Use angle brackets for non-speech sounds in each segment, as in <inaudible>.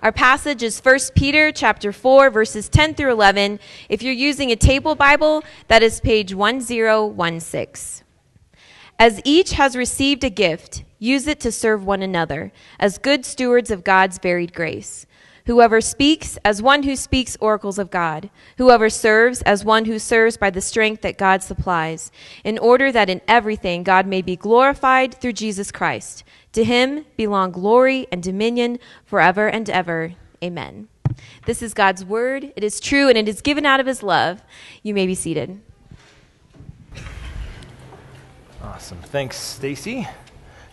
Our passage is 1 Peter chapter 4 verses 10 through 11. If you're using a table Bible, that is page 1016. As each has received a gift, use it to serve one another as good stewards of God's varied grace. Whoever speaks, as one who speaks oracles of God. Whoever serves, as one who serves by the strength that God supplies, in order that in everything God may be glorified through Jesus Christ. To him belong glory and dominion forever and ever. Amen. This is God's word. It is true and it is given out of his love. You may be seated. Awesome. Thanks, Stacy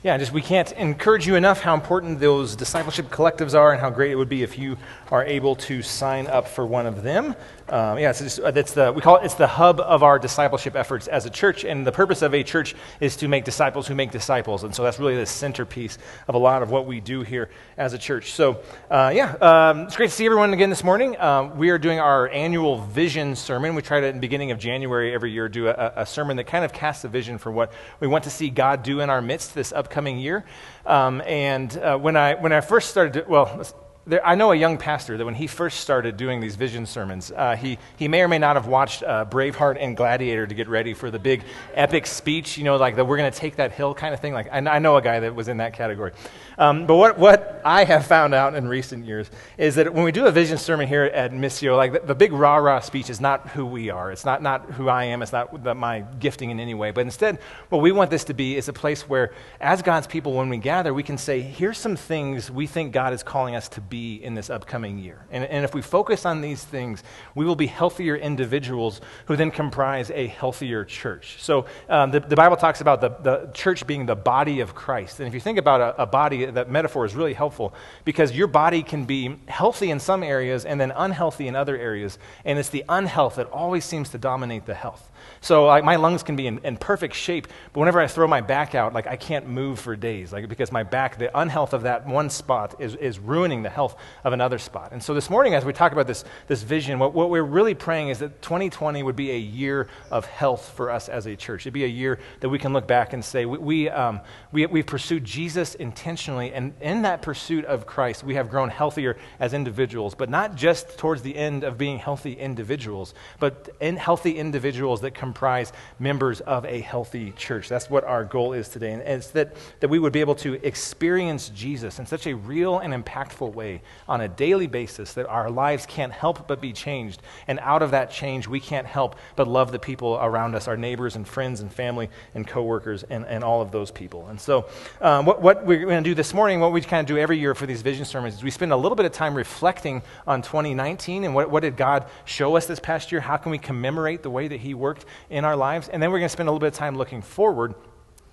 yeah, just we can't encourage you enough how important those discipleship collectives are and how great it would be if you are able to sign up for one of them. Um, yeah, it's just, uh, that's the, we call it, it's the hub of our discipleship efforts as a church. And the purpose of a church is to make disciples who make disciples. And so that's really the centerpiece of a lot of what we do here as a church. So, uh, yeah, um, it's great to see everyone again this morning. Um, we are doing our annual vision sermon. We try to, at the beginning of January every year, do a, a, sermon that kind of casts a vision for what we want to see God do in our midst this upcoming year. Um, and uh, when, I, when I first started, to, well, there, I know a young pastor that when he first started doing these vision sermons, uh, he, he may or may not have watched uh, Braveheart and Gladiator to get ready for the big epic speech, you know, like the we're going to take that hill kind of thing. Like, I, I know a guy that was in that category. Um, but what, what I have found out in recent years is that when we do a vision sermon here at Missio, like the, the big rah rah speech is not who we are. It's not, not who I am. It's not the, my gifting in any way. But instead, what we want this to be is a place where, as God's people, when we gather, we can say, here's some things we think God is calling us to be in this upcoming year. And, and if we focus on these things, we will be healthier individuals who then comprise a healthier church. So um, the, the Bible talks about the, the church being the body of Christ. And if you think about a, a body, that metaphor is really helpful because your body can be healthy in some areas and then unhealthy in other areas. And it's the unhealth that always seems to dominate the health. So like, my lungs can be in, in, perfect shape, but whenever I throw my back out, like I can't move for days, like because my back, the unhealth of that one spot is, is ruining the health of another spot. And so this morning, as we talk about this, this vision, what, what we're really praying is that 2020 would be a year of health for us as a church. It'd be a year that we can look back and say, we, we, um, we, we pursued Jesus intentionally, and in that pursuit of Christ, we have grown healthier as individuals, but not just towards the end of being healthy individuals, but in healthy individuals that comprise members of a healthy church. That's what our goal is today. And it's that, that we would be able to experience Jesus in such a real and impactful way on a daily basis that our lives can't help but be changed. And out of that change, we can't help but love the people around us, our neighbors and friends and family and coworkers and, and all of those people. And so, um, what, what we're going to do this morning, what we kind of do every year for these vision sermons, is we spend a little bit of time reflecting on 2019 and what, what did God show us this past year? How can we commemorate the way that He worked in our lives? And then we're going to spend a little bit of time looking forward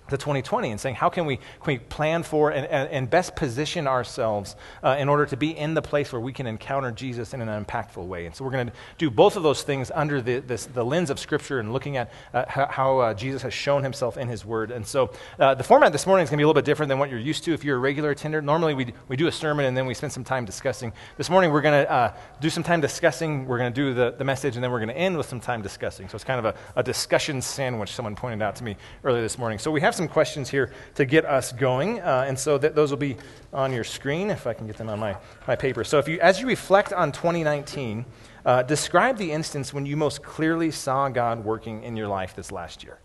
to 2020 and saying, how can we, can we plan for and, and, best position ourselves uh, in order to be in the place where we can encounter Jesus in an impactful way? And so we're going to do both of those things under the, this, the lens of Scripture and looking at uh, how, uh, Jesus has shown himself in his word. And so uh, the format this morning is going to be a little bit different than what you're used to if you're a regular attender. Normally we, we do a sermon and then we spend some time discussing. This morning we're going to uh, do some time discussing. We're going to do the, the message and then we're going to end with some time discussing. So it's kind of a, a discussion sandwich, someone pointed out to me earlier this morning. So we have some questions here to get us going. Uh, and so that, those will be on your screen if I can get them on my, my paper. So if you, as you reflect on 2019, uh, describe the instance when you most clearly saw God working in your life this last year.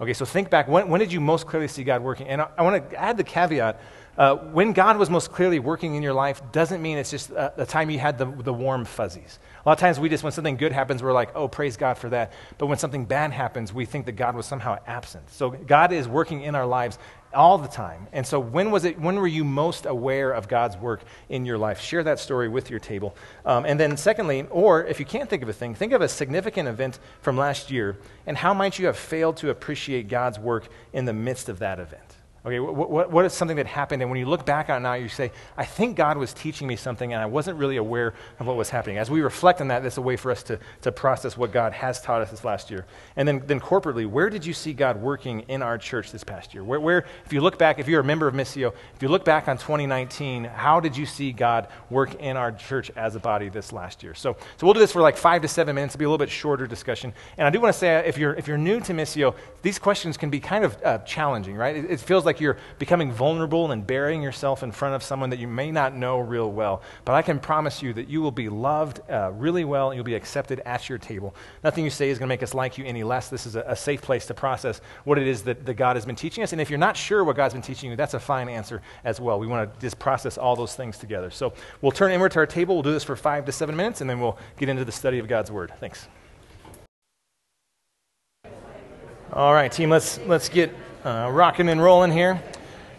Okay, so think back. When, when did you most clearly see God working? And I, I want to add the caveat uh, when God was most clearly working in your life doesn't mean it's just uh, the time you had the, the warm fuzzies. A lot of times we just, when something good happens, we're like, oh, praise God for that. But when something bad happens, we think that God was somehow absent. So God is working in our lives all the time. And so when was it, when were you most aware of God's work in your life? Share that story with your table. Um, and then secondly, or if you can't think of a thing, think of a significant event from last year and how might you have failed to appreciate God's work in the midst of that event? Okay, what, what, what is something that happened? And when you look back on it now, you say, I think God was teaching me something and I wasn't really aware of what was happening. As we reflect on that, that's a way for us to, to process what God has taught us this last year. And then, then corporately, where did you see God working in our church this past year? Where, where, if you look back, if you're a member of Missio, if you look back on 2019, how did you see God work in our church as a body this last year? So, so we'll do this for like five to seven minutes. It'll be a little bit shorter discussion. And I do want to say, if you're, if you're new to Missio, these questions can be kind of uh, challenging, right? It, it feels like like you're becoming vulnerable and burying yourself in front of someone that you may not know real well. But I can promise you that you will be loved uh, really well and you'll be accepted at your table. Nothing you say is going to make us like you any less. This is a, a safe place to process what it is that, that God has been teaching us. And if you're not sure what God's been teaching you, that's a fine answer as well. We want to just process all those things together. So we'll turn inward to our table. We'll do this for five to seven minutes, and then we'll get into the study of God's Word. Thanks. All right, team, let's, let's get uh, rocking and rolling here.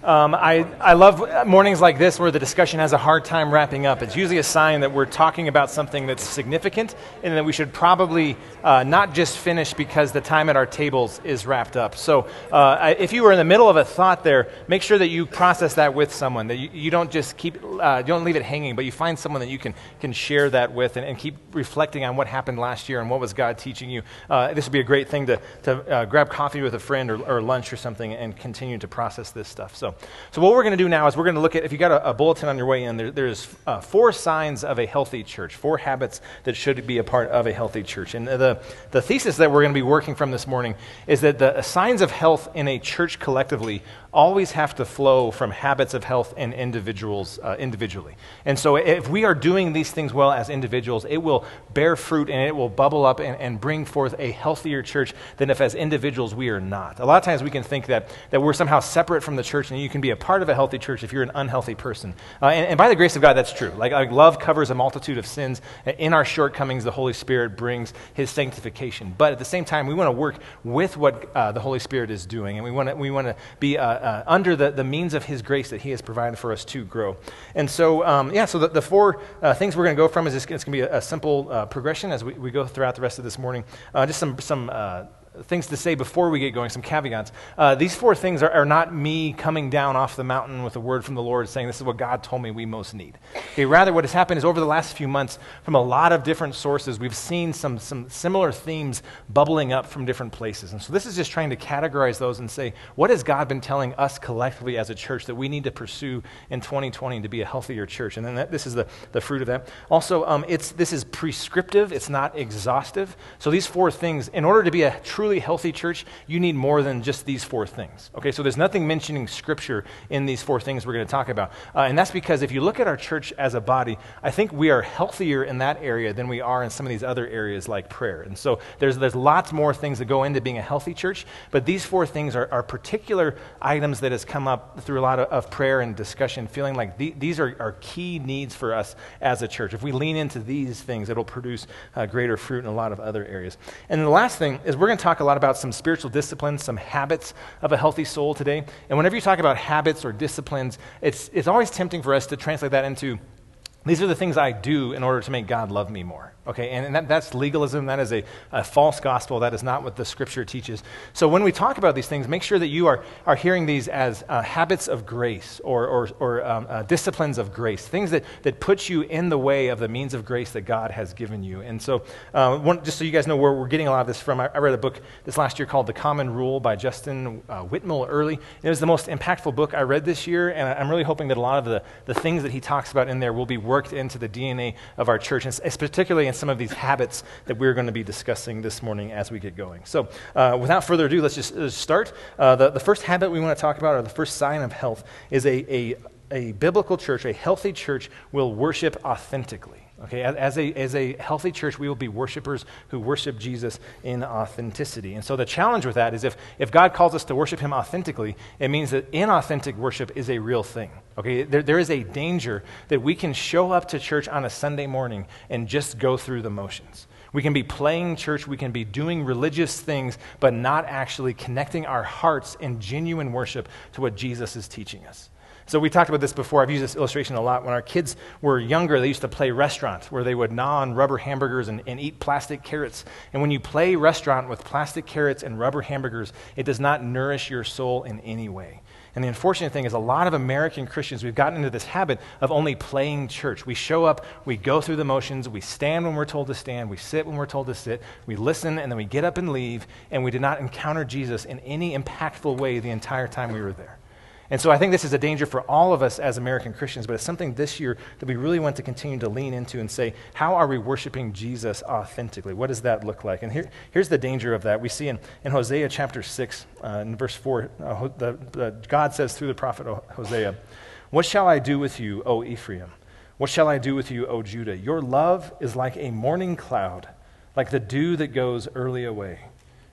Um, I, I love mornings like this where the discussion has a hard time wrapping up. It's usually a sign that we're talking about something that's significant and that we should probably uh, not just finish because the time at our tables is wrapped up. So uh, if you were in the middle of a thought there, make sure that you process that with someone, that you, you don't just keep, uh, don't leave it hanging, but you find someone that you can, can share that with and, and keep reflecting on what happened last year and what was God teaching you. Uh, this would be a great thing to, to uh, grab coffee with a friend or, or lunch or something and continue to process this stuff. So so, what we're going to do now is we're going to look at, if you got a, a bulletin on your way in, there, there's uh, four signs of a healthy church, four habits that should be a part of a healthy church. And the, the thesis that we're going to be working from this morning is that the signs of health in a church collectively always have to flow from habits of health in individuals uh, individually. And so, if we are doing these things well as individuals, it will bear fruit and it will bubble up and, and bring forth a healthier church than if as individuals we are not. A lot of times we can think that, that we're somehow separate from the church and you can be a part of a healthy church if you're an unhealthy person. Uh, and, and, by the grace of God, that's true. Like, like, love covers a multitude of sins. In our shortcomings, the Holy Spirit brings his sanctification. But at the same time, we want to work with what uh, the Holy Spirit is doing. And we want to, we want to be uh, uh, under the, the means of his grace that he has provided for us to grow. And so, um, yeah, so the, the four uh, things we're going to go from is it's going to be a, a simple uh, progression as we, we go throughout the rest of this morning. just some, some things to say before we get going, some caveats. Uh, these four things are, are, not me coming down off the mountain with a word from the Lord saying, This is what God told me we most need. Okay, rather, what has happened is over the last few months, from a lot of different sources, we've seen some, some similar themes bubbling up from different places. And so this is just trying to categorize those and say, What has God been telling us collectively as a church that we need to pursue in 2020 to be a healthier church? And then that, this is the, the fruit of that. Also, um, it's, this is prescriptive, it's not exhaustive. So these four things, in order to be a true truly healthy church, you need more than just these four things. Okay, so there's nothing mentioning Scripture in these four things we're going to talk about. Uh, and that's because if you look at our church as a body, I think we are healthier in that area than we are in some of these other areas like prayer. And so there's, there's lots more things that go into being a healthy church, but these four things are, are particular items that has come up through a lot of, of prayer and discussion, feeling like the, these are, are key needs for us as a church. If we lean into these things, it'll produce uh, greater fruit in a lot of other areas. And the last thing is we're going to talk talk a lot about some spiritual disciplines, some habits of a healthy soul today. And whenever you talk about habits or disciplines, it's, it's always tempting for us to translate that into these are the things I do in order to make God love me more. Okay, and, and that, that's legalism. That is a, a, false gospel. That is not what the scripture teaches. So when we talk about these things, make sure that you are, are hearing these as uh, habits of grace or, or, or um, uh, disciplines of grace, things that, that put you in the way of the means of grace that God has given you. And so, uh, one, just so you guys know where we're getting a lot of this from, I, I read a book this last year called The Common Rule by Justin uh, Whitmer Earley. It was the most impactful book I read this year, and I'm really hoping that a lot of the, the things that he talks about in there will be worked into the DNA of our church, and particularly in some of these habits that we're going to be discussing this morning as we get going. So, uh, without further ado, let's just uh, start. Uh, the, the first habit we want to talk about, or the first sign of health, is a, a, a biblical church, a healthy church, will worship authentically. Okay, as a, as a healthy church, we will be worshipers who worship Jesus in authenticity. And so the challenge with that is if, if God calls us to worship him authentically, it means that inauthentic worship is a real thing. Okay, there, there is a danger that we can show up to church on a Sunday morning and just go through the motions. We can be playing church, we can be doing religious things, but not actually connecting our hearts in genuine worship to what Jesus is teaching us. So we talked about this before. I've used this illustration a lot. When our kids were younger, they used to play restaurant where they would gnaw on rubber hamburgers and, and eat plastic carrots. And when you play restaurant with plastic carrots and rubber hamburgers, it does not nourish your soul in any way. And the unfortunate thing is, a lot of American Christians, we've gotten into this habit of only playing church. We show up, we go through the motions, we stand when we're told to stand, we sit when we're told to sit, we listen, and then we get up and leave, and we did not encounter Jesus in any impactful way the entire time we were there. And so I think this is a danger for all of us as American Christians, but it's something this year that we really want to continue to lean into and say, how are we worshiping Jesus authentically? What does that look like? And here, here's the danger of that. We see in, in Hosea chapter 6, uh, in verse 4, uh, the, the, God says through the prophet Hosea, What shall I do with you, O Ephraim? What shall I do with you, O Judah? Your love is like a morning cloud, like the dew that goes early away.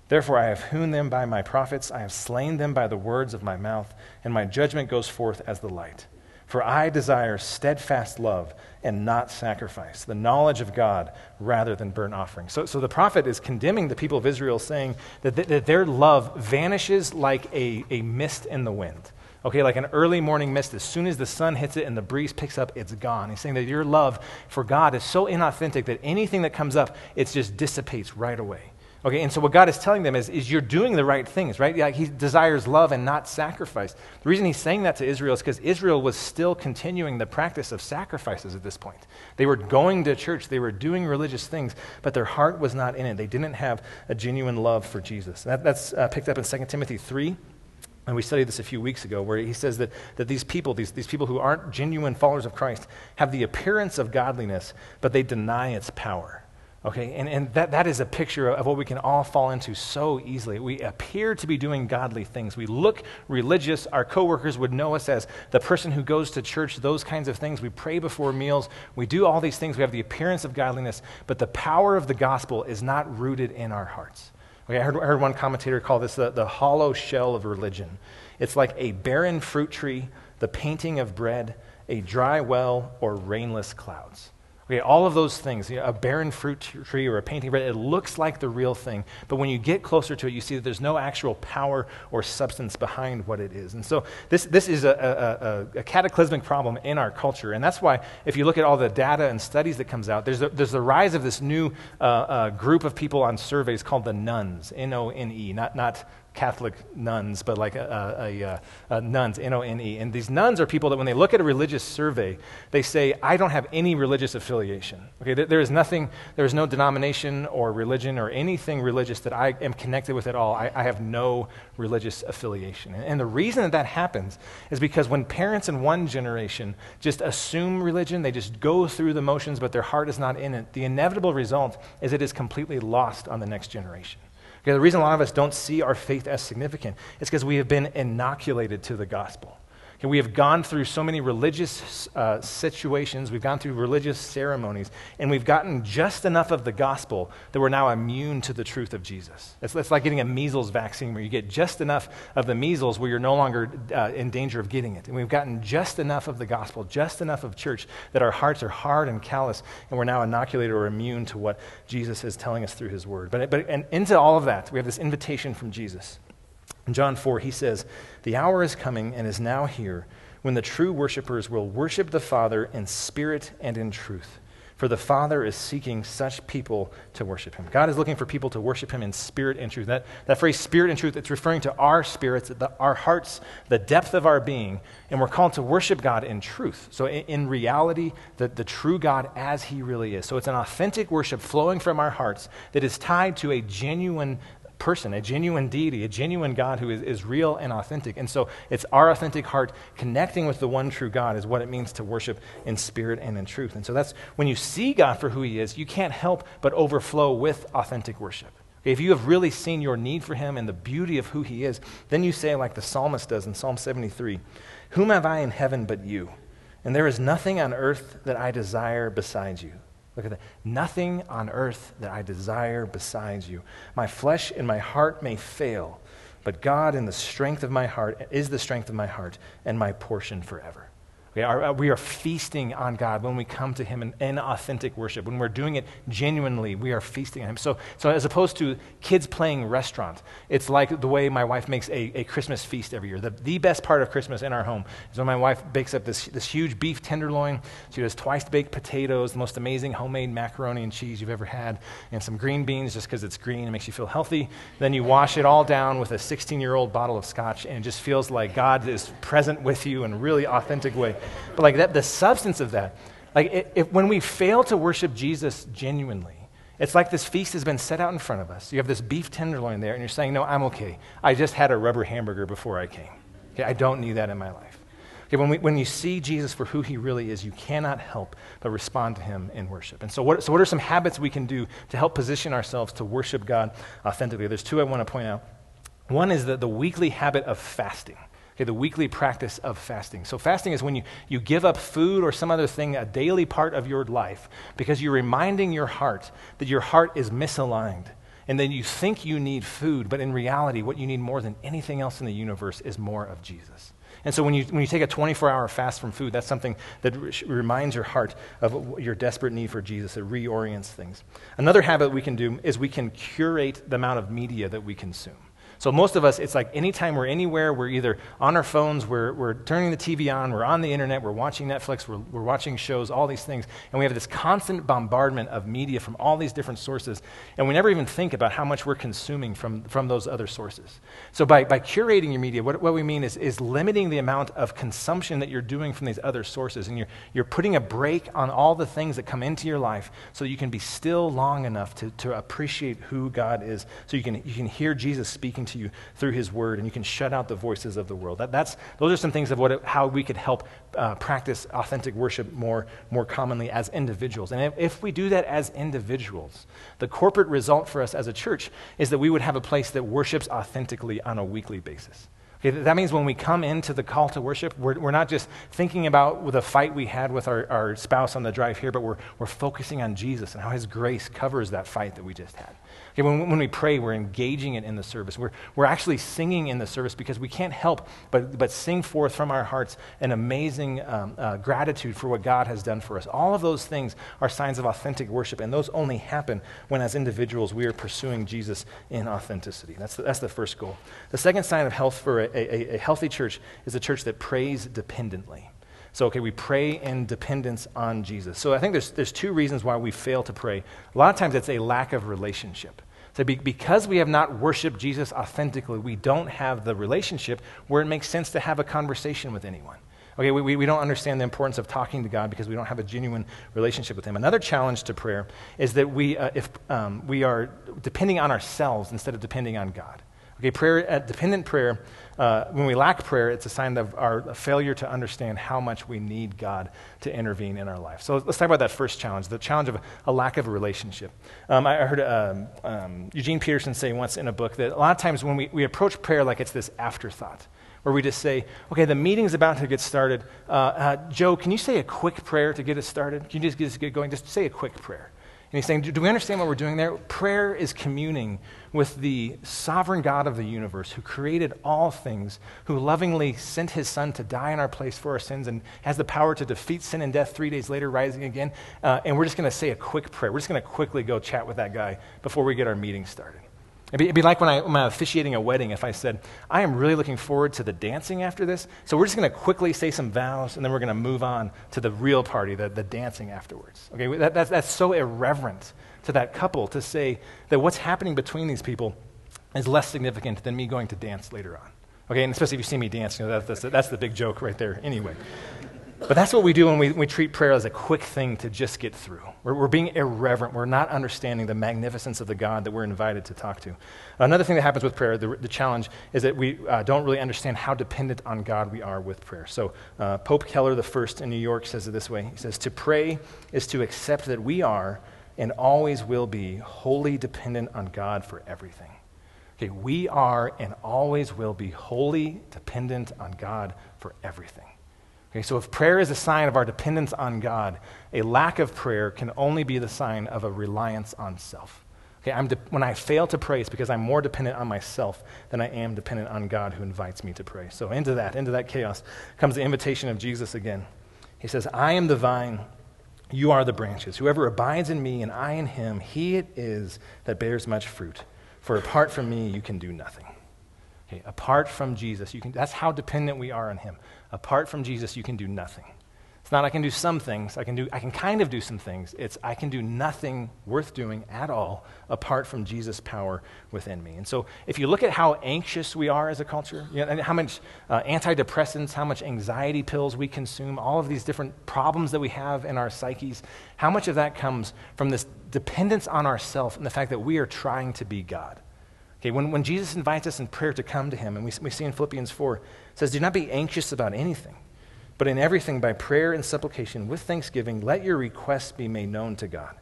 Therefore, I have hewn them by my prophets, I have slain them by the words of my mouth, and my judgment goes forth as the light. For I desire steadfast love and not sacrifice, the knowledge of God rather than burnt offering. So, so the prophet is condemning the people of Israel, saying that, th- that their love vanishes like a, a mist in the wind. Okay, like an early morning mist. As soon as the sun hits it and the breeze picks up, it's gone. He's saying that your love for God is so inauthentic that anything that comes up, it just dissipates right away. Okay, and so what God is telling them is, is you're doing the right things, right? He desires love and not sacrifice. The reason he's saying that to Israel is because Israel was still continuing the practice of sacrifices at this point. They were going to church, they were doing religious things, but their heart was not in it. They didn't have a genuine love for Jesus. That, that's uh, picked up in 2 Timothy 3. And we studied this a few weeks ago, where he says that, that these people, these, these people who aren't genuine followers of Christ, have the appearance of godliness, but they deny its power. Okay, and, and that, that is a picture of what we can all fall into so easily. We appear to be doing godly things. We look religious. Our coworkers would know us as the person who goes to church, those kinds of things. We pray before meals. We do all these things. We have the appearance of godliness, but the power of the gospel is not rooted in our hearts. Okay, I heard, I heard one commentator call this the, the hollow shell of religion. It's like a barren fruit tree, the painting of bread, a dry well, or rainless clouds. Okay, all of those things, you know, a barren fruit tree or a painting bread, it looks like the real thing. But when you get closer to it, you see that there's no actual power or substance behind what it is. And so this, this is a, a, a cataclysmic problem in our culture. And that's why, if you look at all the data and studies that comes out, there's, a, there's the rise of this new uh, uh, group of people on surveys called the nones, N O N E, not, not Catholic nuns, but like a, a, a, uh, a nones, N O N E. And these nones are people that when they look at a religious survey, they say, I don't have any religious affiliation. Okay, there, there is nothing, there is no denomination or religion or anything religious that I am connected with at all. I, I have no religious affiliation. And, and the reason that that happens is because when parents in one generation just assume religion, they just go through the motions, but their heart is not in it, the inevitable result is it is completely lost on the next generation. Okay, the reason a lot of us don't see our faith as significant is because we have been inoculated to the gospel. Okay, we have gone through so many religious uh, situations, we've gone through religious ceremonies, and we've gotten just enough of the gospel that we're now immune to the truth of Jesus. It's, it's like getting a measles vaccine where you get just enough of the measles where you're no longer uh, in danger of getting it. And we've gotten just enough of the gospel, just enough of church, that our hearts are hard and callous, and we're now inoculated or immune to what Jesus is telling us through his word. But, but and into all of that, we have this invitation from Jesus. In John 4, he says, The hour is coming and is now here when the true worshipers will worship the Father in spirit and in truth. For the Father is seeking such people to worship him. God is looking for people to worship him in spirit and truth. That, that phrase, spirit and truth, it's referring to our spirits, the, our hearts, the depth of our being. And we're called to worship God in truth. So, in, in reality, the, the true God as he really is. So, it's an authentic worship flowing from our hearts that is tied to a genuine person, a genuine deity, a genuine God who is, is real and authentic. And so it's our authentic heart connecting with the one true God is what it means to worship in spirit and in truth. And so that's when you see God for who he is, you can't help but overflow with authentic worship. If you have really seen your need for him and the beauty of who he is, then you say, like the psalmist does in Psalm 73 Whom have I in heaven but you? And there is nothing on earth that I desire besides you. Look at that. Nothing on earth that I desire besides you. My flesh and my heart may fail, but God in the strength of my heart is the strength of my heart and my portion forever. We are, uh, we are feasting on God when we come to Him in, in, authentic worship. When we're doing it genuinely, we are feasting on Him. So, so as opposed to kids playing restaurant, it's like the way my wife makes a, a Christmas feast every year. The, the best part of Christmas in our home is when my wife bakes up this, this huge beef tenderloin. She does twice baked potatoes, the most amazing homemade macaroni and cheese you've ever had, and some green beans just because it's green and makes you feel healthy. Then you wash it all down with a 16 year old bottle of scotch, and it just feels like God is present with you in a really authentic way. But like that, the substance of that, like it, if, when we fail to worship Jesus genuinely, it's like this feast has been set out in front of us. You have this beef tenderloin there, and you're saying, No, I'm okay. I just had a rubber hamburger before I came. Okay, I don't need that in my life. Okay, when, we, when you see Jesus for who he really is, you cannot help but respond to him in worship. And so what, so, what are some habits we can do to help position ourselves to worship God authentically? There's two I want to point out. One is the, the weekly habit of fasting. Okay, the weekly practice of fasting. So, fasting is when you, you give up food or some other thing, a daily part of your life, because you're reminding your heart that your heart is misaligned. And then you think you need food, but in reality, what you need more than anything else in the universe is more of Jesus. And so when you, when you take a 24 hour fast from food, that's something that re- reminds your heart of your desperate need for Jesus. It reorients things. Another habit we can do is we can curate the amount of media that we consume. So most of us, it's like anytime we're anywhere, we're either on our phones, we're, we're turning the TV on, we're on the internet, we're watching Netflix, we're, we're watching shows, all these things. And we have this constant bombardment of media from all these different sources. And we never even think about how much we're consuming from, from those other sources. So by, by curating your media, what, what we mean is, is limiting the amount of consumption that you're doing from these other sources. And you're, you're putting a brake on all the things that come into your life so you can be still long enough to, to appreciate who God is. So you can, you can hear Jesus speaking to to you through his word, and you can shut out the voices of the world. That, that's, those are some things of what it, how we could help uh, practice authentic worship more, more commonly as individuals. And if, if we do that as individuals, the corporate result for us as a church is that we would have a place that worships authentically on a weekly basis. Okay, that means when we come into the call to worship, we're, we're not just thinking about the fight we had with our, our spouse on the drive here, but we're, we're focusing on Jesus and how his grace covers that fight that we just had. Okay, when, when we pray, we're engaging it in the service. We're, we're actually singing in the service because we can't help but, but sing forth from our hearts an amazing um, uh, gratitude for what God has done for us. All of those things are signs of authentic worship, and those only happen when, as individuals, we are pursuing Jesus in authenticity. That's the, that's the first goal. The second sign of health for a, a, a healthy church is a church that prays dependently. So, okay, we pray in dependence on Jesus. So, I think there's, there's two reasons why we fail to pray. A lot of times it's a lack of relationship. So, be, because we have not worshiped Jesus authentically, we don't have the relationship where it makes sense to have a conversation with anyone. Okay, we, we, don't understand the importance of talking to God because we don't have a genuine relationship with Him. Another challenge to prayer is that we, uh, if, um, we are depending on ourselves instead of depending on God. Okay, prayer, uh, dependent prayer, uh, when we lack prayer, it's a sign of our failure to understand how much we need God to intervene in our life. So let's talk about that first challenge the challenge of a lack of a relationship. Um, I heard um, um, Eugene Peterson say once in a book that a lot of times when we, we approach prayer like it's this afterthought, where we just say, okay, the meeting's about to get started. Uh, uh, Joe, can you say a quick prayer to get us started? Can you just get us get going? Just say a quick prayer. And he's saying, do we understand what we're doing there? Prayer is communing with the sovereign God of the universe who created all things, who lovingly sent his son to die in our place for our sins and has the power to defeat sin and death three days later, rising again. Uh, and we're just going to say a quick prayer. We're just going to quickly go chat with that guy before we get our meeting started. It'd be, it'd be like when, I, I'm officiating a wedding if I said, I am really looking forward to the dancing after this, so we're just going to quickly say some vows and then we're going to move on to the real party, the, the dancing afterwards. Okay, that, that's, that's so irreverent to that couple to say that what's happening between these people is less significant than me going to dance later on. Okay, and especially if you see me dance, you know, that, that's, that's the big joke right there anyway. But that's what we do when we, we treat prayer as a quick thing to just get through. We're, we're, being irreverent. We're not understanding the magnificence of the God that we're invited to talk to. Another thing that happens with prayer, the, the challenge, is that we uh, don't really understand how dependent on God we are with prayer. So uh, Pope Keller I in New York says it this way He says, To pray is to accept that we are and always will be wholly dependent on God for everything. Okay, we are and always will be wholly dependent on God for everything. Okay, so if prayer is a sign of our dependence on God, a lack of prayer can only be the sign of a reliance on self. Okay, I'm de- when I fail to pray, it's because I'm more dependent on myself than I am dependent on God who invites me to pray. So into that, into that chaos, comes the invitation of Jesus again. He says, I am the vine, you are the branches. Whoever abides in me and I in him, he it is that bears much fruit. For apart from me, you can do nothing. Okay, apart from Jesus, you can, that's how dependent we are on him. Apart from Jesus, you can do nothing. It's not I can do some things. I can, do, I can kind of do some things. It's I can do nothing worth doing at all apart from Jesus' power within me. And so if you look at how anxious we are as a culture, you know, and how much uh, antidepressants, how much anxiety pills we consume, all of these different problems that we have in our psyches, how much of that comes from this dependence on ourselves and the fact that we are trying to be God. Okay, when, when Jesus invites us in prayer to come to him, and we, we see in Philippians 4, it says, Do not be anxious about anything, but in everything by prayer and supplication with thanksgiving, let your requests be made known to God.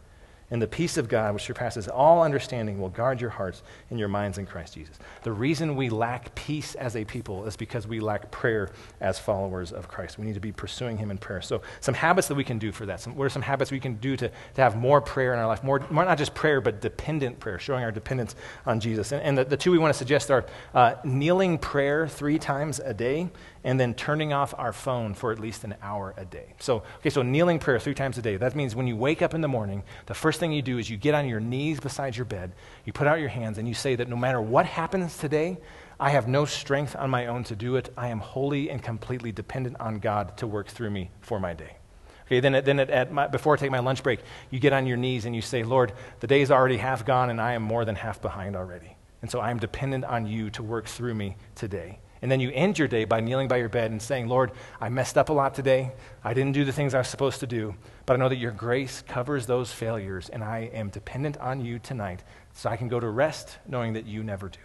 And the peace of God, which surpasses all understanding, will guard your hearts and your minds in Christ Jesus. The reason we lack peace as a people is because we lack prayer as followers of Christ. We need to be pursuing Him in prayer. So, some habits that we can do for that. Some, what are some habits we can do to, to have more prayer in our life? More, more, not just prayer, but dependent prayer, showing our dependence on Jesus. And, and the, the, two we want to suggest are uh, kneeling prayer three times a day and then turning off our phone for at least an hour a day. So, okay, so kneeling prayer three times a day. That means when you wake up in the morning, the first thing you do is you get on your knees beside your bed, you put out your hands, and you say that no matter what happens today, I have no strength on my own to do it. I am wholly and completely dependent on God to work through me for my day. Okay, then, then at, at my, before I take my lunch break, you get on your knees and you say, Lord, the day is already half gone and I am more than half behind already. And so I am dependent on you to work through me today. And then you end your day by kneeling by your bed and saying, Lord, I messed up a lot today. I didn't do the things I was supposed to do, but I know that your grace covers those failures, and I am dependent on you tonight so I can go to rest knowing that you never do.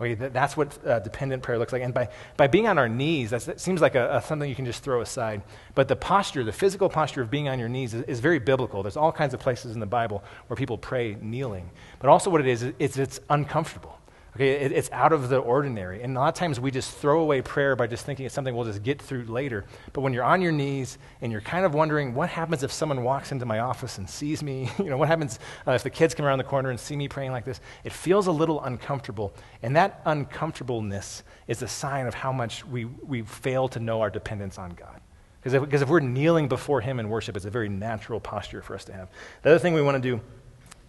Okay, that's what uh, dependent prayer looks like. And by, by being on our knees, that seems like a, a, something you can just throw aside. But the posture, the physical posture of being on your knees, is, is, very biblical. There's all kinds of places in the Bible where people pray kneeling. But also, what it is, is it's uncomfortable. Okay, it, it's out of the ordinary. And a lot of times we just throw away prayer by just thinking it's something we'll just get through later. But when you're on your knees and you're kind of wondering, what happens if someone walks into my office and sees me? <laughs> you know, what happens uh, if the kids come around the corner and see me praying like this? It feels a little uncomfortable. And that uncomfortableness is a sign of how much we, we fail to know our dependence on God. Because if, if we're kneeling before Him in worship, it's a very natural posture for us to have. The other thing we want to do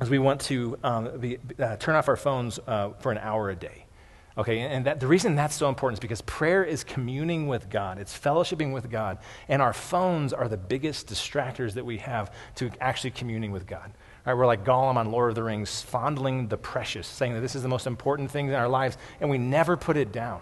is we want to um, be, uh, turn off our phones uh, for an hour a day. Okay, and that, the reason that's so important is because prayer is communing with God, it's fellowshipping with God, and our phones are the biggest distractors that we have to actually communing with God. Right, we're like Gollum on Lord of the Rings, fondling the precious, saying that this is the most important thing in our lives, and we never put it down.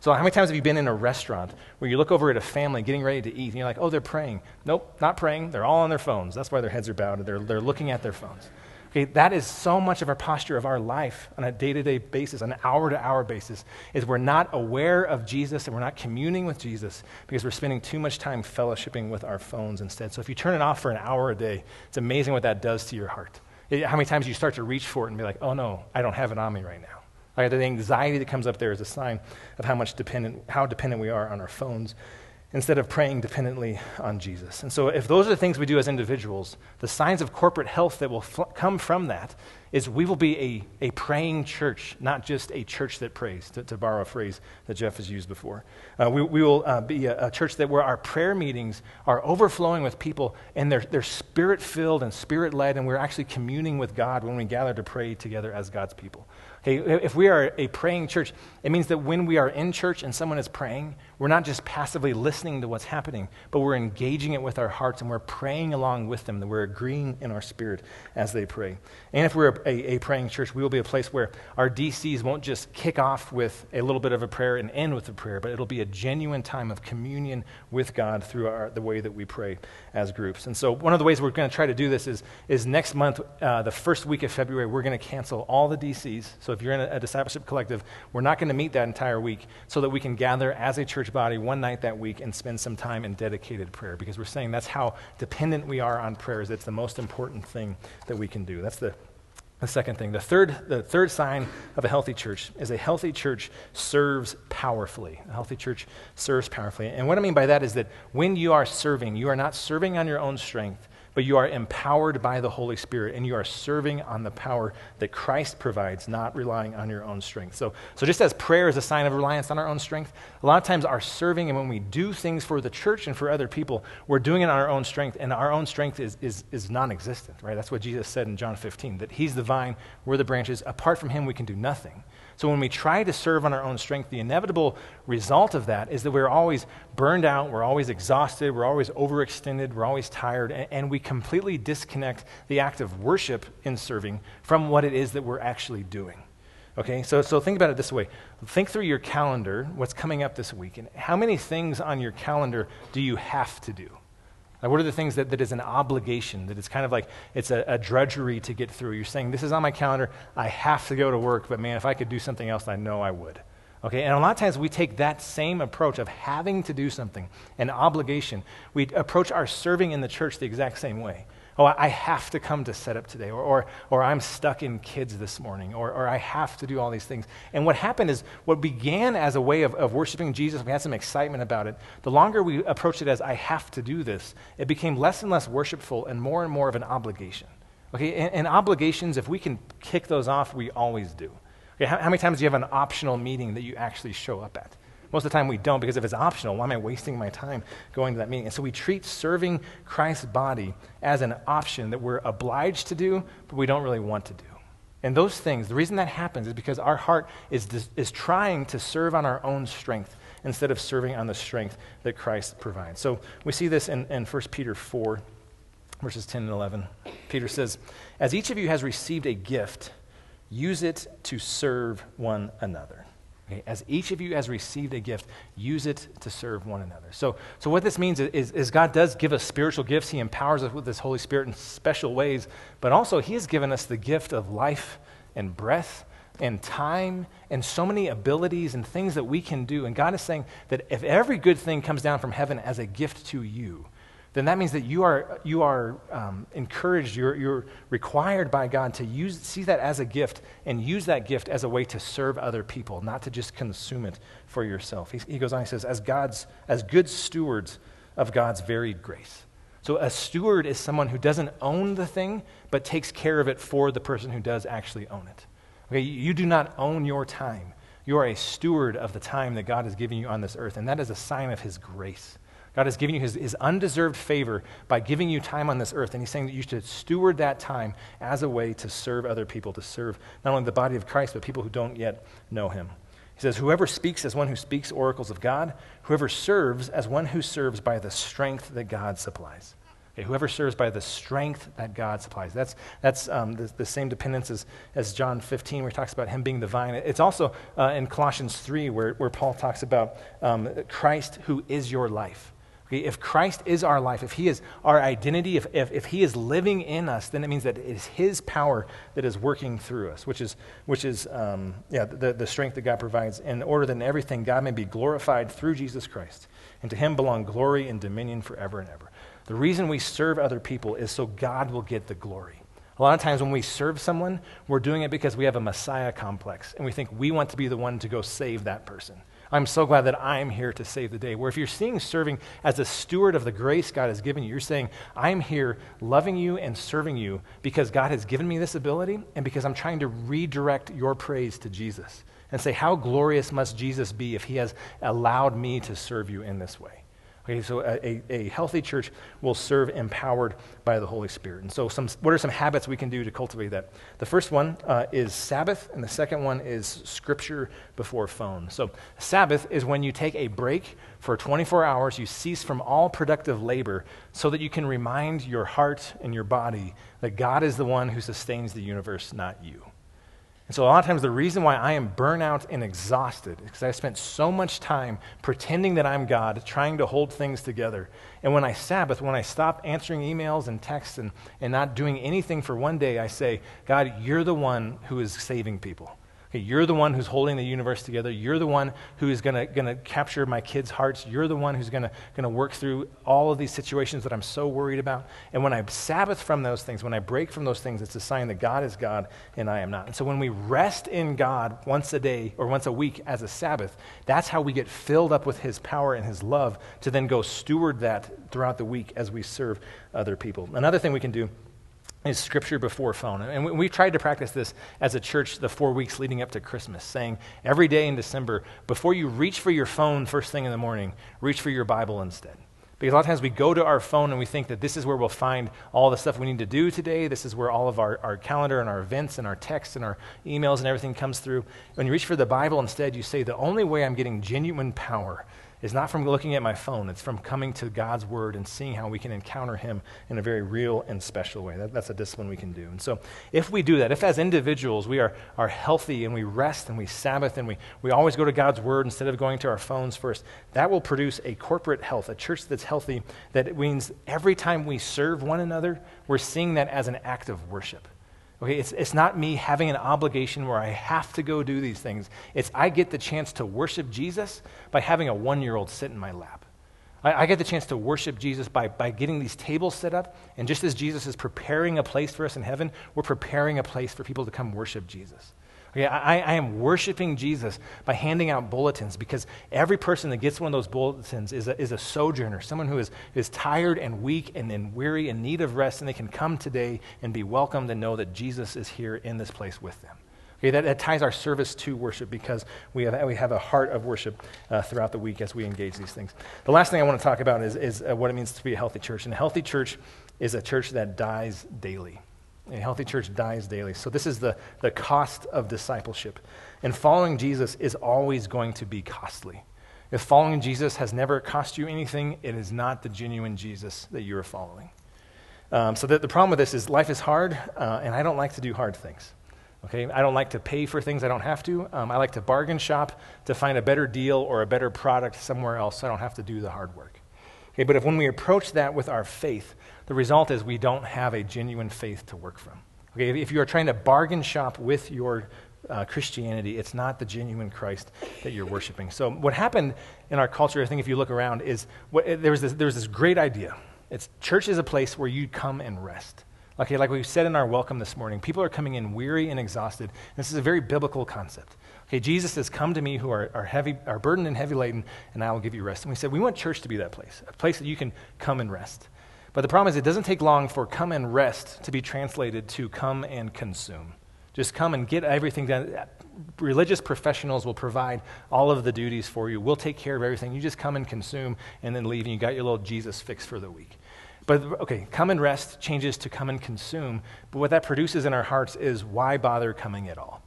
So, how many times have you been in a restaurant where you look over at a family getting ready to eat, and you're like, oh, they're praying? Nope, not praying. They're all on their phones. That's why their heads are bowed. They're, they're looking at their phones. Okay, that is so much of our posture of our life on a day to day basis, on an hour to hour basis, is we're not aware of Jesus and we're not communing with Jesus because we're spending too much time fellowshipping with our phones instead. So if you turn it off for an hour a day, it's amazing what that does to your heart. It, how many times you start to reach for it and be like, oh no, I don't have it on me right now. Like the anxiety that comes up there is a sign of how much dependent, how dependent we are on our phones instead of praying dependently on Jesus. And so, if those are the things we do as individuals, the signs of corporate health that will f- come from that is we will be a, a praying church, not just a church that prays, to, to borrow a phrase that Jeff has used before. Uh, we, we, will uh, be a, a, church that where our prayer meetings are overflowing with people and they're, they're spirit filled and spirit led, and we're actually communing with God when we gather to pray together as God's people. Okay, if we are a praying church, it means that when we are in church and someone is praying, we're not just passively listening to what's happening, but we're engaging it with our hearts and we're praying along with them, that we're agreeing in our spirit as they pray. And if we're a, a praying church, we will be a place where our DCs won't just kick off with a little bit of a prayer and end with a prayer, but it'll be a genuine time of communion with God through our, the way that we pray as groups. And so, one of the ways we're going to try to do this is, is next month, uh, the first week of February, we're going to cancel all the DCs. So, if you're in a, a discipleship collective, we're not going to meet that entire week so that we can gather as a church body one night that week and spend some time in dedicated prayer because we're saying that's how dependent we are on prayers. It's the most important thing that we can do. That's the the second thing, the third, the third sign of a healthy church is a healthy church serves powerfully. A healthy church serves powerfully. And what I mean by that is that when you are serving, you are not serving on your own strength, but you are empowered by the Holy Spirit and you are serving on the power that Christ provides, not relying on your own strength. So, so just as prayer is a sign of reliance on our own strength, a lot of times our serving and when we do things for the church and for other people, we're doing it on our own strength, and our own strength is, is, is non existent, right? That's what Jesus said in John 15, that He's the vine, we're the branches. Apart from Him, we can do nothing. So when we try to serve on our own strength, the inevitable result of that is that we're always burned out, we're always exhausted, we're always overextended, we're always tired, and, and we completely disconnect the act of worship in serving from what it is that we're actually doing. Okay, so, so think about it this way. Think through your calendar, what's coming up this week, and how many things on your calendar do you have to do? Like, what are the things that, that is an obligation, that it's kind of like it's a, a, drudgery to get through? You're saying, This is on my calendar. I have to go to work, but man, if I could do something else, I know I would. Okay, and a lot of times we take that same approach of having to do something, an obligation. We approach our serving in the church the exact same way oh, I have to come to set up today, or, or, or I'm stuck in kids this morning, or, or I have to do all these things. And what happened is what began as a way of, of worshiping Jesus, we had some excitement about it. The longer we approached it as I have to do this, it became less and less worshipful and more and more of an obligation. Okay, and, and obligations, if we can kick those off, we always do. Okay, how, how many times do you have an optional meeting that you actually show up at? Most of the time we don't because if it's optional, why am I wasting my time going to that meeting? And so we treat serving Christ's body as an option that we're obliged to do, but we don't really want to do. And those things, the reason that happens is because our heart is, is trying to serve on our own strength instead of serving on the strength that Christ provides. So we see this in, in 1 Peter 4, verses 10 and 11. Peter says, As each of you has received a gift, use it to serve one another. Okay, as each of you has received a gift, use it to serve one another. So, so what this means is, is God does give us spiritual gifts. He empowers us with His Holy Spirit in special ways, but also He has given us the gift of life and breath and time and so many abilities and things that we can do. And God is saying that if every good thing comes down from heaven as a gift to you, then that means that you are, you are um, encouraged, you're, you're required by God to use, see that as a gift and use that gift as a way to serve other people, not to just consume it for yourself. He, he goes on, he says, as, God's, as good stewards of God's varied grace. So a steward is someone who doesn't own the thing, but takes care of it for the person who does actually own it. Okay, you do not own your time. You are a steward of the time that God has given you on this earth, and that is a sign of his grace. God has given you his, his, undeserved favor by giving you time on this earth. And he's saying that you should steward that time as a way to serve other people, to serve not only the body of Christ, but people who don't yet know him. He says, Whoever speaks as one who speaks oracles of God, whoever serves as one who serves by the strength that God supplies. Okay, whoever serves by the strength that God supplies. That's, that's um, the, the, same dependence as, as John 15, where he talks about him being the vine. It's also uh, in Colossians 3, where, where Paul talks about um, Christ who is your life. Okay, if Christ is our life, if He is our identity, if, if, if, He is living in us, then it means that it is His power that is working through us, which is, which is um, yeah, the, the strength that God provides, in order that in everything God may be glorified through Jesus Christ. And to Him belong glory and dominion forever and ever. The reason we serve other people is so God will get the glory. A lot of times when we serve someone, we're doing it because we have a Messiah complex, and we think we want to be the one to go save that person. I'm so glad that I'm here to save the day. Where if you're seeing serving as a steward of the grace God has given you, you're saying, I'm here loving you and serving you because God has given me this ability and because I'm trying to redirect your praise to Jesus and say, How glorious must Jesus be if he has allowed me to serve you in this way? Okay, so a, a healthy church will serve empowered by the Holy Spirit. And so, some, what are some habits we can do to cultivate that? The first one uh, is Sabbath, and the second one is Scripture before phone. So, Sabbath is when you take a break for 24 hours, you cease from all productive labor so that you can remind your heart and your body that God is the one who sustains the universe, not you. And so, a lot of times, the reason why I am burnout and exhausted is because I spent so much time pretending that I'm God, trying to hold things together. And when I Sabbath, when I stop answering emails and texts and, and not doing anything for one day, I say, God, you're the one who is saving people. Okay, you're the one who's holding the universe together. You're the one who is going to capture my kids' hearts. You're the one who's going to work through all of these situations that I'm so worried about. And when I Sabbath from those things, when I break from those things, it's a sign that God is God and I am not. And so when we rest in God once a day or once a week as a Sabbath, that's how we get filled up with His power and His love to then go steward that throughout the week as we serve other people. Another thing we can do is scripture before phone. And we, we, tried to practice this as a church the four weeks leading up to Christmas, saying every day in December, before you reach for your phone first thing in the morning, reach for your Bible instead. Because a lot of times we go to our phone and we think that this is where we'll find all the stuff we need to do today. This is where all of our, our calendar and our events and our texts and our emails and everything comes through. When you reach for the Bible instead, you say, the only way I'm getting genuine power is not from looking at my phone. It's from coming to God's word and seeing how we can encounter him in a very real and special way. That, that's a discipline we can do. And so if we do that, if as individuals we are, are healthy and we rest and we Sabbath and we, we always go to God's word instead of going to our phones first, that will produce a corporate health, a church that's healthy, that means every time we serve one another, we're seeing that as an act of worship. Okay, it's, it's not me having an obligation where I have to go do these things. It's I get the chance to worship Jesus by having a one year old sit in my lap. I, I, get the chance to worship Jesus by, by getting these tables set up. And just as Jesus is preparing a place for us in heaven, we're preparing a place for people to come worship Jesus. Okay, I, I, am worshiping Jesus by handing out bulletins because every person that gets one of those bulletins is a, is a sojourner, someone who is, is tired and weak and, and weary and need of rest, and they can come today and be welcomed and know that Jesus is here in this place with them. Okay, that, that ties our service to worship because we have, we have a heart of worship uh, throughout the week as we engage these things. The last thing I want to talk about is, is uh, what it means to be a healthy church. And a healthy church is a church that dies daily. A healthy church dies daily. So, this is the, the cost of discipleship. And following Jesus is always going to be costly. If following Jesus has never cost you anything, it is not the genuine Jesus that you are following. Um, so, the, the problem with this is life is hard, uh, and I don't like to do hard things. Okay, I don't like to pay for things I don't have to. Um, I like to bargain shop to find a better deal or a better product somewhere else so I don't have to do the hard work. Okay, but if when we approach that with our faith, the result is we don't have a genuine faith to work from. Okay, if you are trying to bargain shop with your uh, Christianity, it's not the genuine Christ that you're worshiping. So, what happened in our culture, I think, if you look around, is what, there, was this, there was this great idea. It's church is a place where you come and rest. Okay, like we said in our welcome this morning, people are coming in weary and exhausted. This is a very biblical concept. Okay, Jesus says, Come to me who are, are, heavy, are burdened and heavy laden, and I will give you rest. And we said, We want church to be that place, a place that you can come and rest. But the problem is, it doesn't take long for come and rest to be translated to come and consume. Just come and get everything done. Religious professionals will provide all of the duties for you. We'll take care of everything. You just come and consume and then leave, and you got your little Jesus fix for the week. But okay, come and rest changes to come and consume. But what that produces in our hearts is why bother coming at all?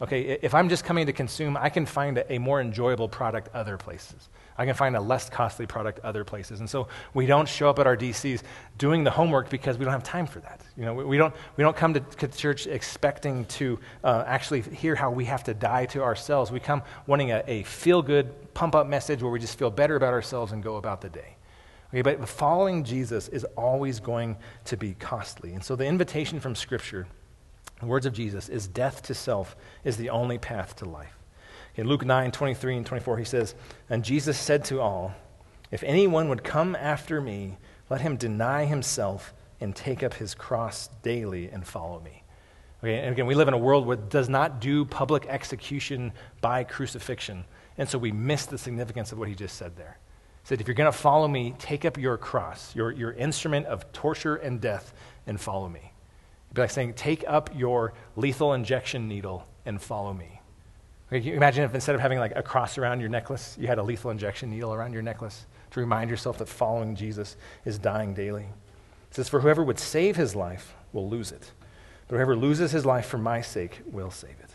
Okay, if I'm just coming to consume, I can find a, more enjoyable product other places. I can find a less costly product other places. And so we don't show up at our DCs doing the homework because we don't have time for that. You know, we, we don't, we don't come to, church expecting to uh, actually hear how we have to die to ourselves. We come wanting a, a feel good, pump up message where we just feel better about ourselves and go about the day. Okay, but following Jesus is always going to be costly. And so the invitation from Scripture, the words of Jesus, is death to self is the only path to life. In Luke 9, 23 and 24, he says, And Jesus said to all, If anyone would come after me, let him deny himself and take up his cross daily and follow me. Okay, and again, we live in a world where does not do public execution by crucifixion. And so we miss the significance of what he just said there. He said, If you're going to follow me, take up your cross, your, your instrument of torture and death, and follow me. It'd be like saying, Take up your lethal injection needle and follow me. Imagine if instead of having like a cross around your necklace, you had a lethal injection needle around your necklace to remind yourself that following Jesus is dying daily? It says, For whoever would save his life will lose it, but whoever loses his life for my sake will save it.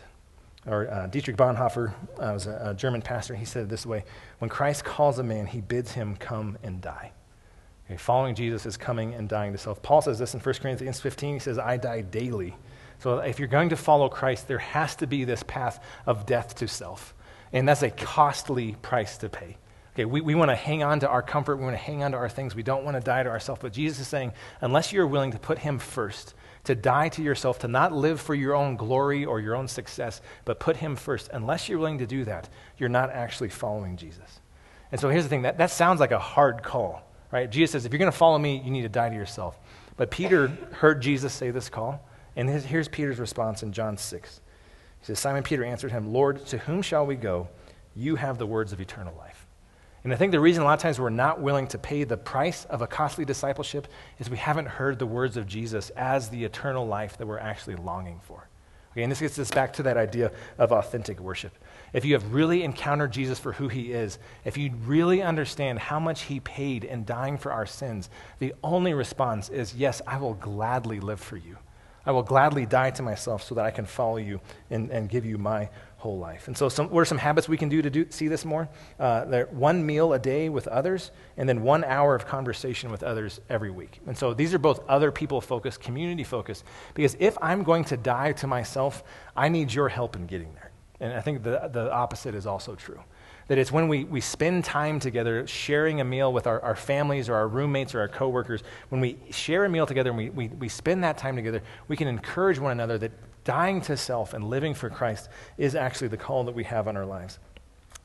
Or uh, Dietrich Bonhoeffer uh, was a, a German pastor. He said it this way When Christ calls a man, he bids him come and die. Okay, following Jesus is coming and dying to self. Paul says this in 1 Corinthians 15. He says, I die daily. So if you're going to follow Christ, there has to be this path of death to self. And that's a costly price to pay. Okay, we, we want to hang on to our comfort. We want to hang on to our things. We don't want to die to ourselves. But Jesus is saying, unless you're willing to put Him first, to die to yourself, to not live for your own glory or your own success, but put Him first, unless you're willing to do that, you're not actually following Jesus. And so here's the thing that, that sounds like a hard call, right? Jesus says, if you're going to follow me, you need to die to yourself. But Peter heard Jesus say this call. And his, here's Peter's response in John 6. He says, Simon Peter answered him, Lord, to whom shall we go? You have the words of eternal life. And I think the reason a lot of times we're not willing to pay the price of a costly discipleship is we haven't heard the words of Jesus as the eternal life that we're actually longing for. Okay, and this gets us back to that idea of authentic worship. If you have really encountered Jesus for who he is, if you really understand how much he paid in dying for our sins, the only response is, Yes, I will gladly live for you. I will gladly die to myself so that I can follow you and, and give you my whole life. And so, some, what are some habits we can do to do, see this more? Uh, one meal a day with others, and then one hour of conversation with others every week. And so, these are both other people focused, community focused, because if I'm going to die to myself, I need your help in getting there. And I think the, the opposite is also true. That it's when we, we spend time together sharing a meal with our, our families or our roommates or our coworkers, when we share a meal together and we, we, we spend that time together, we can encourage one another that dying to self and living for Christ is actually the call that we have on our lives.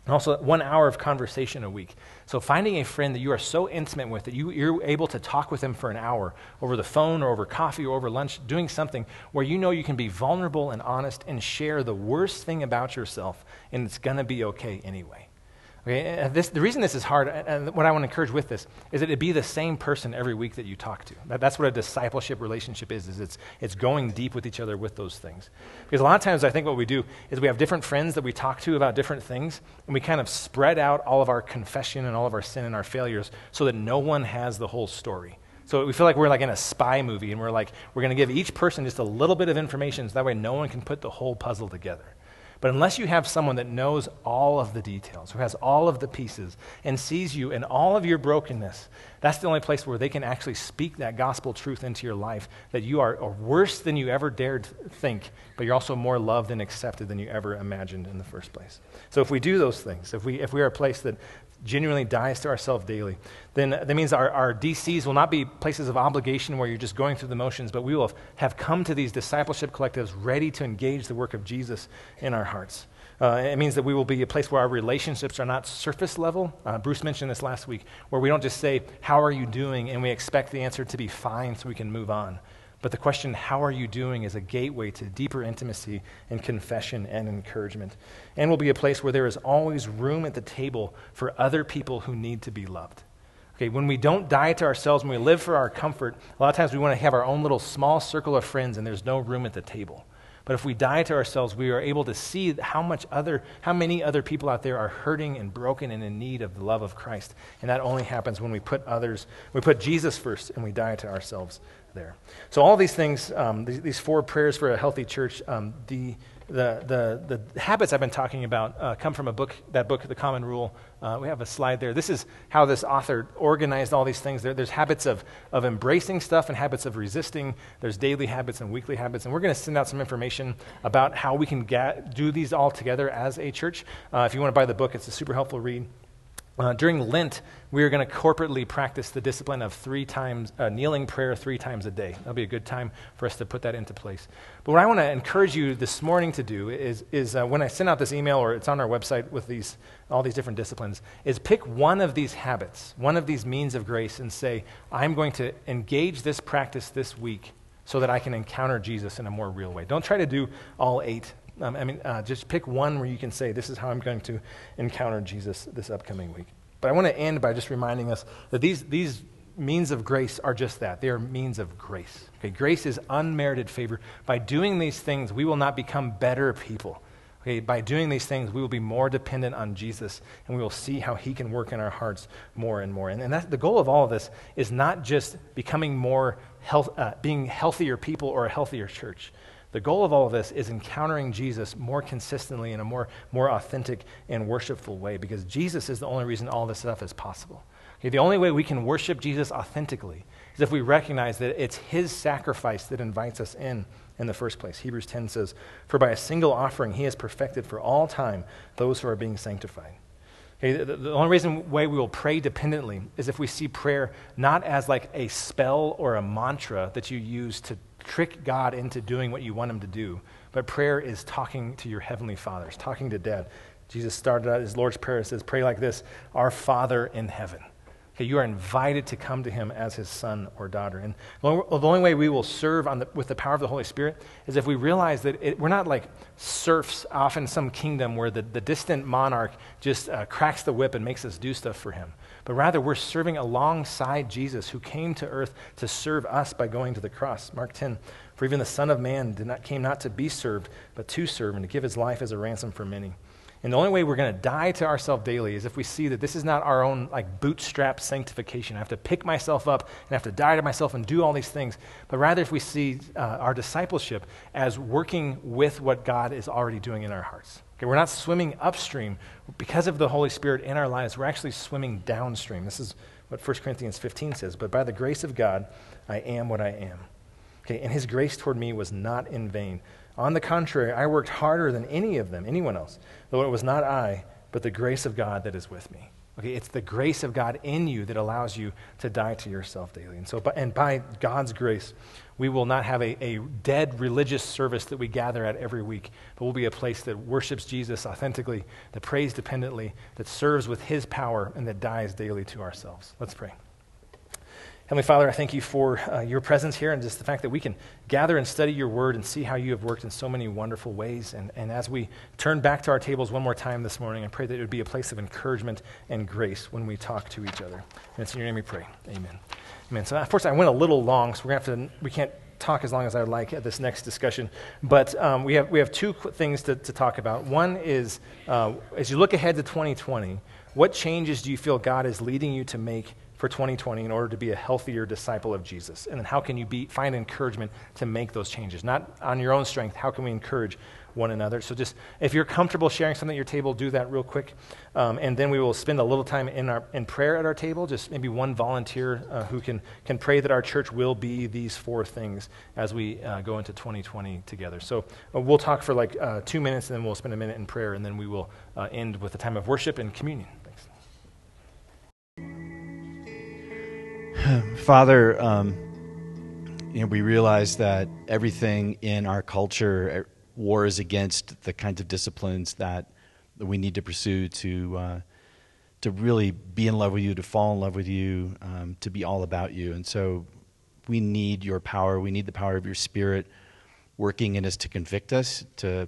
And also, one hour of conversation a week. So, finding a friend that you are so intimate with that you, you're able to talk with them for an hour over the phone or over coffee or over lunch, doing something where you know you can be vulnerable and honest and share the worst thing about yourself, and it's going to be okay anyway. Okay, this, the reason this is hard, and what I want to encourage with this, is that it be the same person every week that you talk to. That, that's what a discipleship relationship is, is it's, it's going deep with each other with those things. Because a lot of times I think what we do is we have different friends that we talk to about different things, and we kind of spread out all of our confession and all of our sin and our failures so that no one has the whole story. So we feel like we're like in a spy movie, and we're like, we're going to give each person just a little bit of information so that way no one can put the whole puzzle together. But unless you have someone that knows all of the details, who has all of the pieces, and sees you in all of your brokenness, that's the only place where they can actually speak that gospel truth into your life that you are worse than you ever dared think, but you're also more loved and accepted than you ever imagined in the first place. So if we do those things, if we, if we are a place that genuinely dies to ourselves daily, then that means our, our DCs will not be places of obligation where you're just going through the motions, but we will have come to these discipleship collectives ready to engage the work of Jesus in our hearts. Uh, it means that we will be a place where our relationships are not surface level. Uh, Bruce mentioned this last week, where we don't just say, How are you doing? and we expect the answer to be fine so we can move on. But the question, how are you doing, is a gateway to deeper intimacy and confession and encouragement. And will be a place where there is always room at the table for other people who need to be loved. Okay, when we don't die to ourselves, when we live for our comfort, a lot of times we want to have our own little small circle of friends and there's no room at the table. But if we die to ourselves, we are able to see how much other, how many other people out there are hurting and broken and in need of the love of Christ. And that only happens when we put others, we put Jesus first and we die to ourselves there. So, all these things, um, these, these, four prayers for a healthy church, um, the, the, the, the, habits I've been talking about uh, come from a book, that book, The Common Rule. Uh, we have a slide there. This is how this author organized all these things. There, there's habits of, of embracing stuff and habits of resisting. There's daily habits and weekly habits. And we're going to send out some information about how we can get, do these all together as a church. Uh, if you want to buy the book, it's a super helpful read. Uh, during Lent, we are going to corporately practice the discipline of three times, uh, kneeling prayer three times a day. That'll be a good time for us to put that into place. But what I want to encourage you this morning to do is, is uh, when I send out this email or it's on our website with these, all these different disciplines, is pick one of these habits, one of these means of grace, and say, I'm going to engage this practice this week so that I can encounter Jesus in a more real way. Don't try to do all eight um, I mean, uh, just pick one where you can say, This is how I'm going to encounter Jesus this upcoming week. But I want to end by just reminding us that these, these means of grace are just that. They are means of grace. Okay, grace is unmerited favor. By doing these things, we will not become better people. Okay, by doing these things, we will be more dependent on Jesus, and we will see how He can work in our hearts more and more. And, and the goal of all of this is not just becoming more health, uh, being healthier people or a healthier church. The goal of all of this is encountering Jesus more consistently in a more, more authentic and worshipful way because Jesus is the only reason all this stuff is possible. Okay, the only way we can worship Jesus authentically is if we recognize that it's his sacrifice that invites us in in the first place. Hebrews 10 says, For by a single offering he has perfected for all time those who are being sanctified. Okay, the, the, only reason why we will pray dependently is if we see prayer not as like a spell or a mantra that you use to trick God into doing what you want him to do. But prayer is talking to your heavenly Father, it's talking to dad. Jesus started out his Lord's Prayer, says, Pray like this Our Father in heaven. Okay, you are invited to come to him as his son or daughter. And the only way we will serve the, with the power of the Holy Spirit is if we realize that it, we're not like serfs off in some kingdom where the, the distant monarch just uh, cracks the whip and makes us do stuff for him but rather we're serving alongside Jesus who came to earth to serve us by going to the cross. Mark 10 For even the Son of Man did not, came not to be served, but to serve and to give his life as a ransom for many. And the only way we're going to die to ourselves daily is if we see that this is not our own like bootstrap sanctification. I have to pick myself up and I have to die to myself and do all these things. But rather, if we see uh, our discipleship as working with what God is already doing in our hearts. Okay, we're not swimming upstream. Because of the Holy Spirit in our lives, we're actually swimming downstream. This is what 1 Corinthians 15 says. But by the grace of God, I am what I am. Okay, and his grace toward me was not in vain. On the contrary, I worked harder than any of them, anyone else, though it was not I, but the grace of God that is with me. Okay, it's the grace of God in you that allows you to die to yourself daily. And so, and by God's grace, we will not have a, a dead religious service that we gather at every week, but we'll be a place that worships Jesus authentically, that prays dependently, that serves with his power, and that dies daily to ourselves. Let's pray. Heavenly Father, I thank you for uh, your presence here and just the fact that we can gather and study your word and see how you have worked in so many wonderful ways. And, and as we turn back to our tables one more time this morning, I pray that it would be a place of encouragement and grace when we talk to each other. And it's in your name we pray. Amen. So, unfortunately, I went a little long, so we're to have to, we can't talk as long as I would like at this next discussion. But um, we, have, we have two things to, to talk about. One is uh, as you look ahead to 2020, what changes do you feel God is leading you to make for 2020 in order to be a healthier disciple of Jesus? And then how can you be, find encouragement to make those changes? Not on your own strength, how can we encourage one another? So just, if you're comfortable sharing something at your table, do that real quick. Um, and then we will spend a little time in, our, in prayer at our table, just maybe one volunteer uh, who can, can pray that our church will be these four things as we uh, go into 2020 together. So uh, we'll talk for like uh, two minutes, and then we'll spend a minute in prayer, and then we will uh, end with a time of worship and communion. Thanks. <sighs> Father, um, you know, we realize that everything in our culture wars against the kinds of disciplines that, we need to pursue to uh, to really be in love with you, to fall in love with you, um, to be all about you. And so, we need your power. We need the power of your Spirit working in us to convict us, to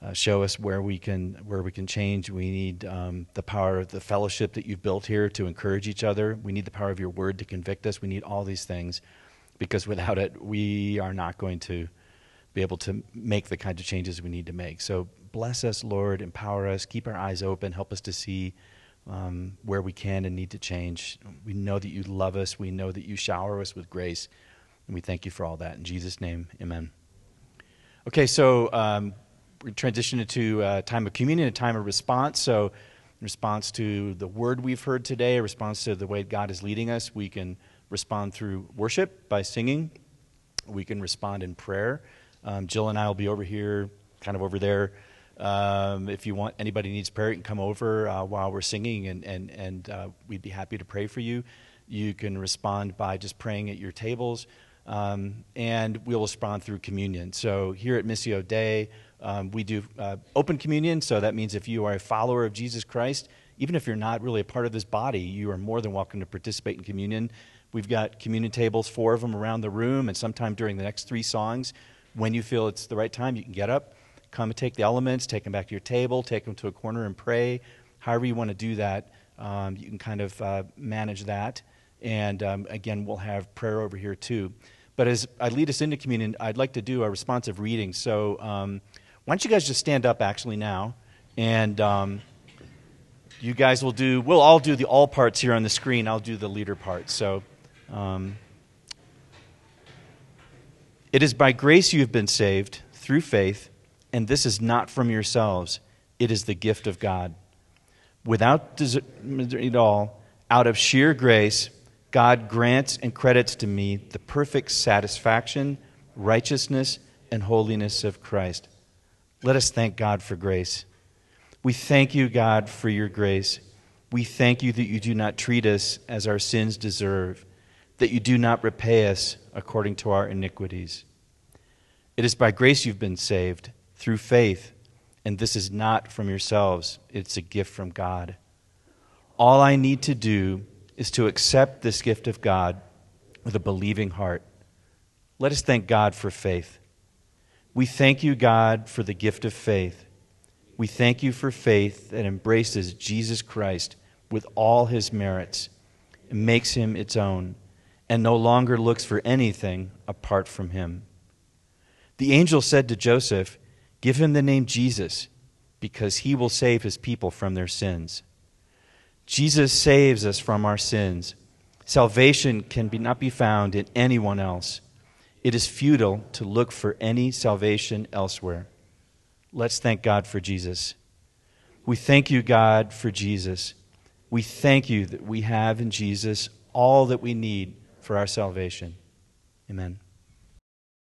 uh, show us where we can where we can change. We need um, the power of the fellowship that you've built here to encourage each other. We need the power of your word to convict us. We need all these things because without it, we are not going to be able to make the kinds of changes we need to make. So bless us, Lord, empower us, keep our eyes open, help us to see um, where we can and need to change. We know that you love us. We know that you shower us with grace, and we thank you for all that. In Jesus' name, Amen. Okay, so. Um, we transition into a time of communion, a time of response. So, in response to the word we've heard today, a response to the way God is leading us, we can respond through worship by singing. We can respond in prayer. Um, Jill and I will be over here, kind of over there. Um, if you want anybody needs prayer, you can come over uh, while we're singing, and and and uh, we'd be happy to pray for you. You can respond by just praying at your tables, um, and we'll respond through communion. So here at Missio Dei. Um, we do uh, open communion, so that means if you are a follower of Jesus Christ, even if you're not really a part of this body, you are more than welcome to participate in communion. We've got communion tables, four of them around the room, and sometime during the next three songs, when you feel it's the right time, you can get up, come and take the elements, take them back to your table, take them to a corner and pray. However, you want to do that, um, you can kind of uh, manage that. And um, again, we'll have prayer over here too. But as I lead us into communion, I'd like to do a responsive reading. So, um, why don't you guys just stand up actually now? And um, you guys will do, we'll all do the all parts here on the screen. I'll do the leader part. So, um, it is by grace you have been saved through faith, and this is not from yourselves. It is the gift of God. Without it all, out of sheer grace, God grants and credits to me the perfect satisfaction, righteousness, and holiness of Christ. Let us thank God for grace. We thank you, God, for your grace. We thank you that you do not treat us as our sins deserve, that you do not repay us according to our iniquities. It is by grace you've been saved, through faith, and this is not from yourselves, it's a gift from God. All I need to do is to accept this gift of God with a believing heart. Let us thank God for faith. We thank you, God, for the gift of faith. We thank you for faith that embraces Jesus Christ with all his merits and makes him its own and no longer looks for anything apart from him. The angel said to Joseph, Give him the name Jesus, because he will save his people from their sins. Jesus saves us from our sins. Salvation can be, not be found in anyone else. It is futile to look for any salvation elsewhere. Let's thank God for Jesus. We thank you, God, for Jesus. We thank you that we have in Jesus all that we need for our salvation. Amen.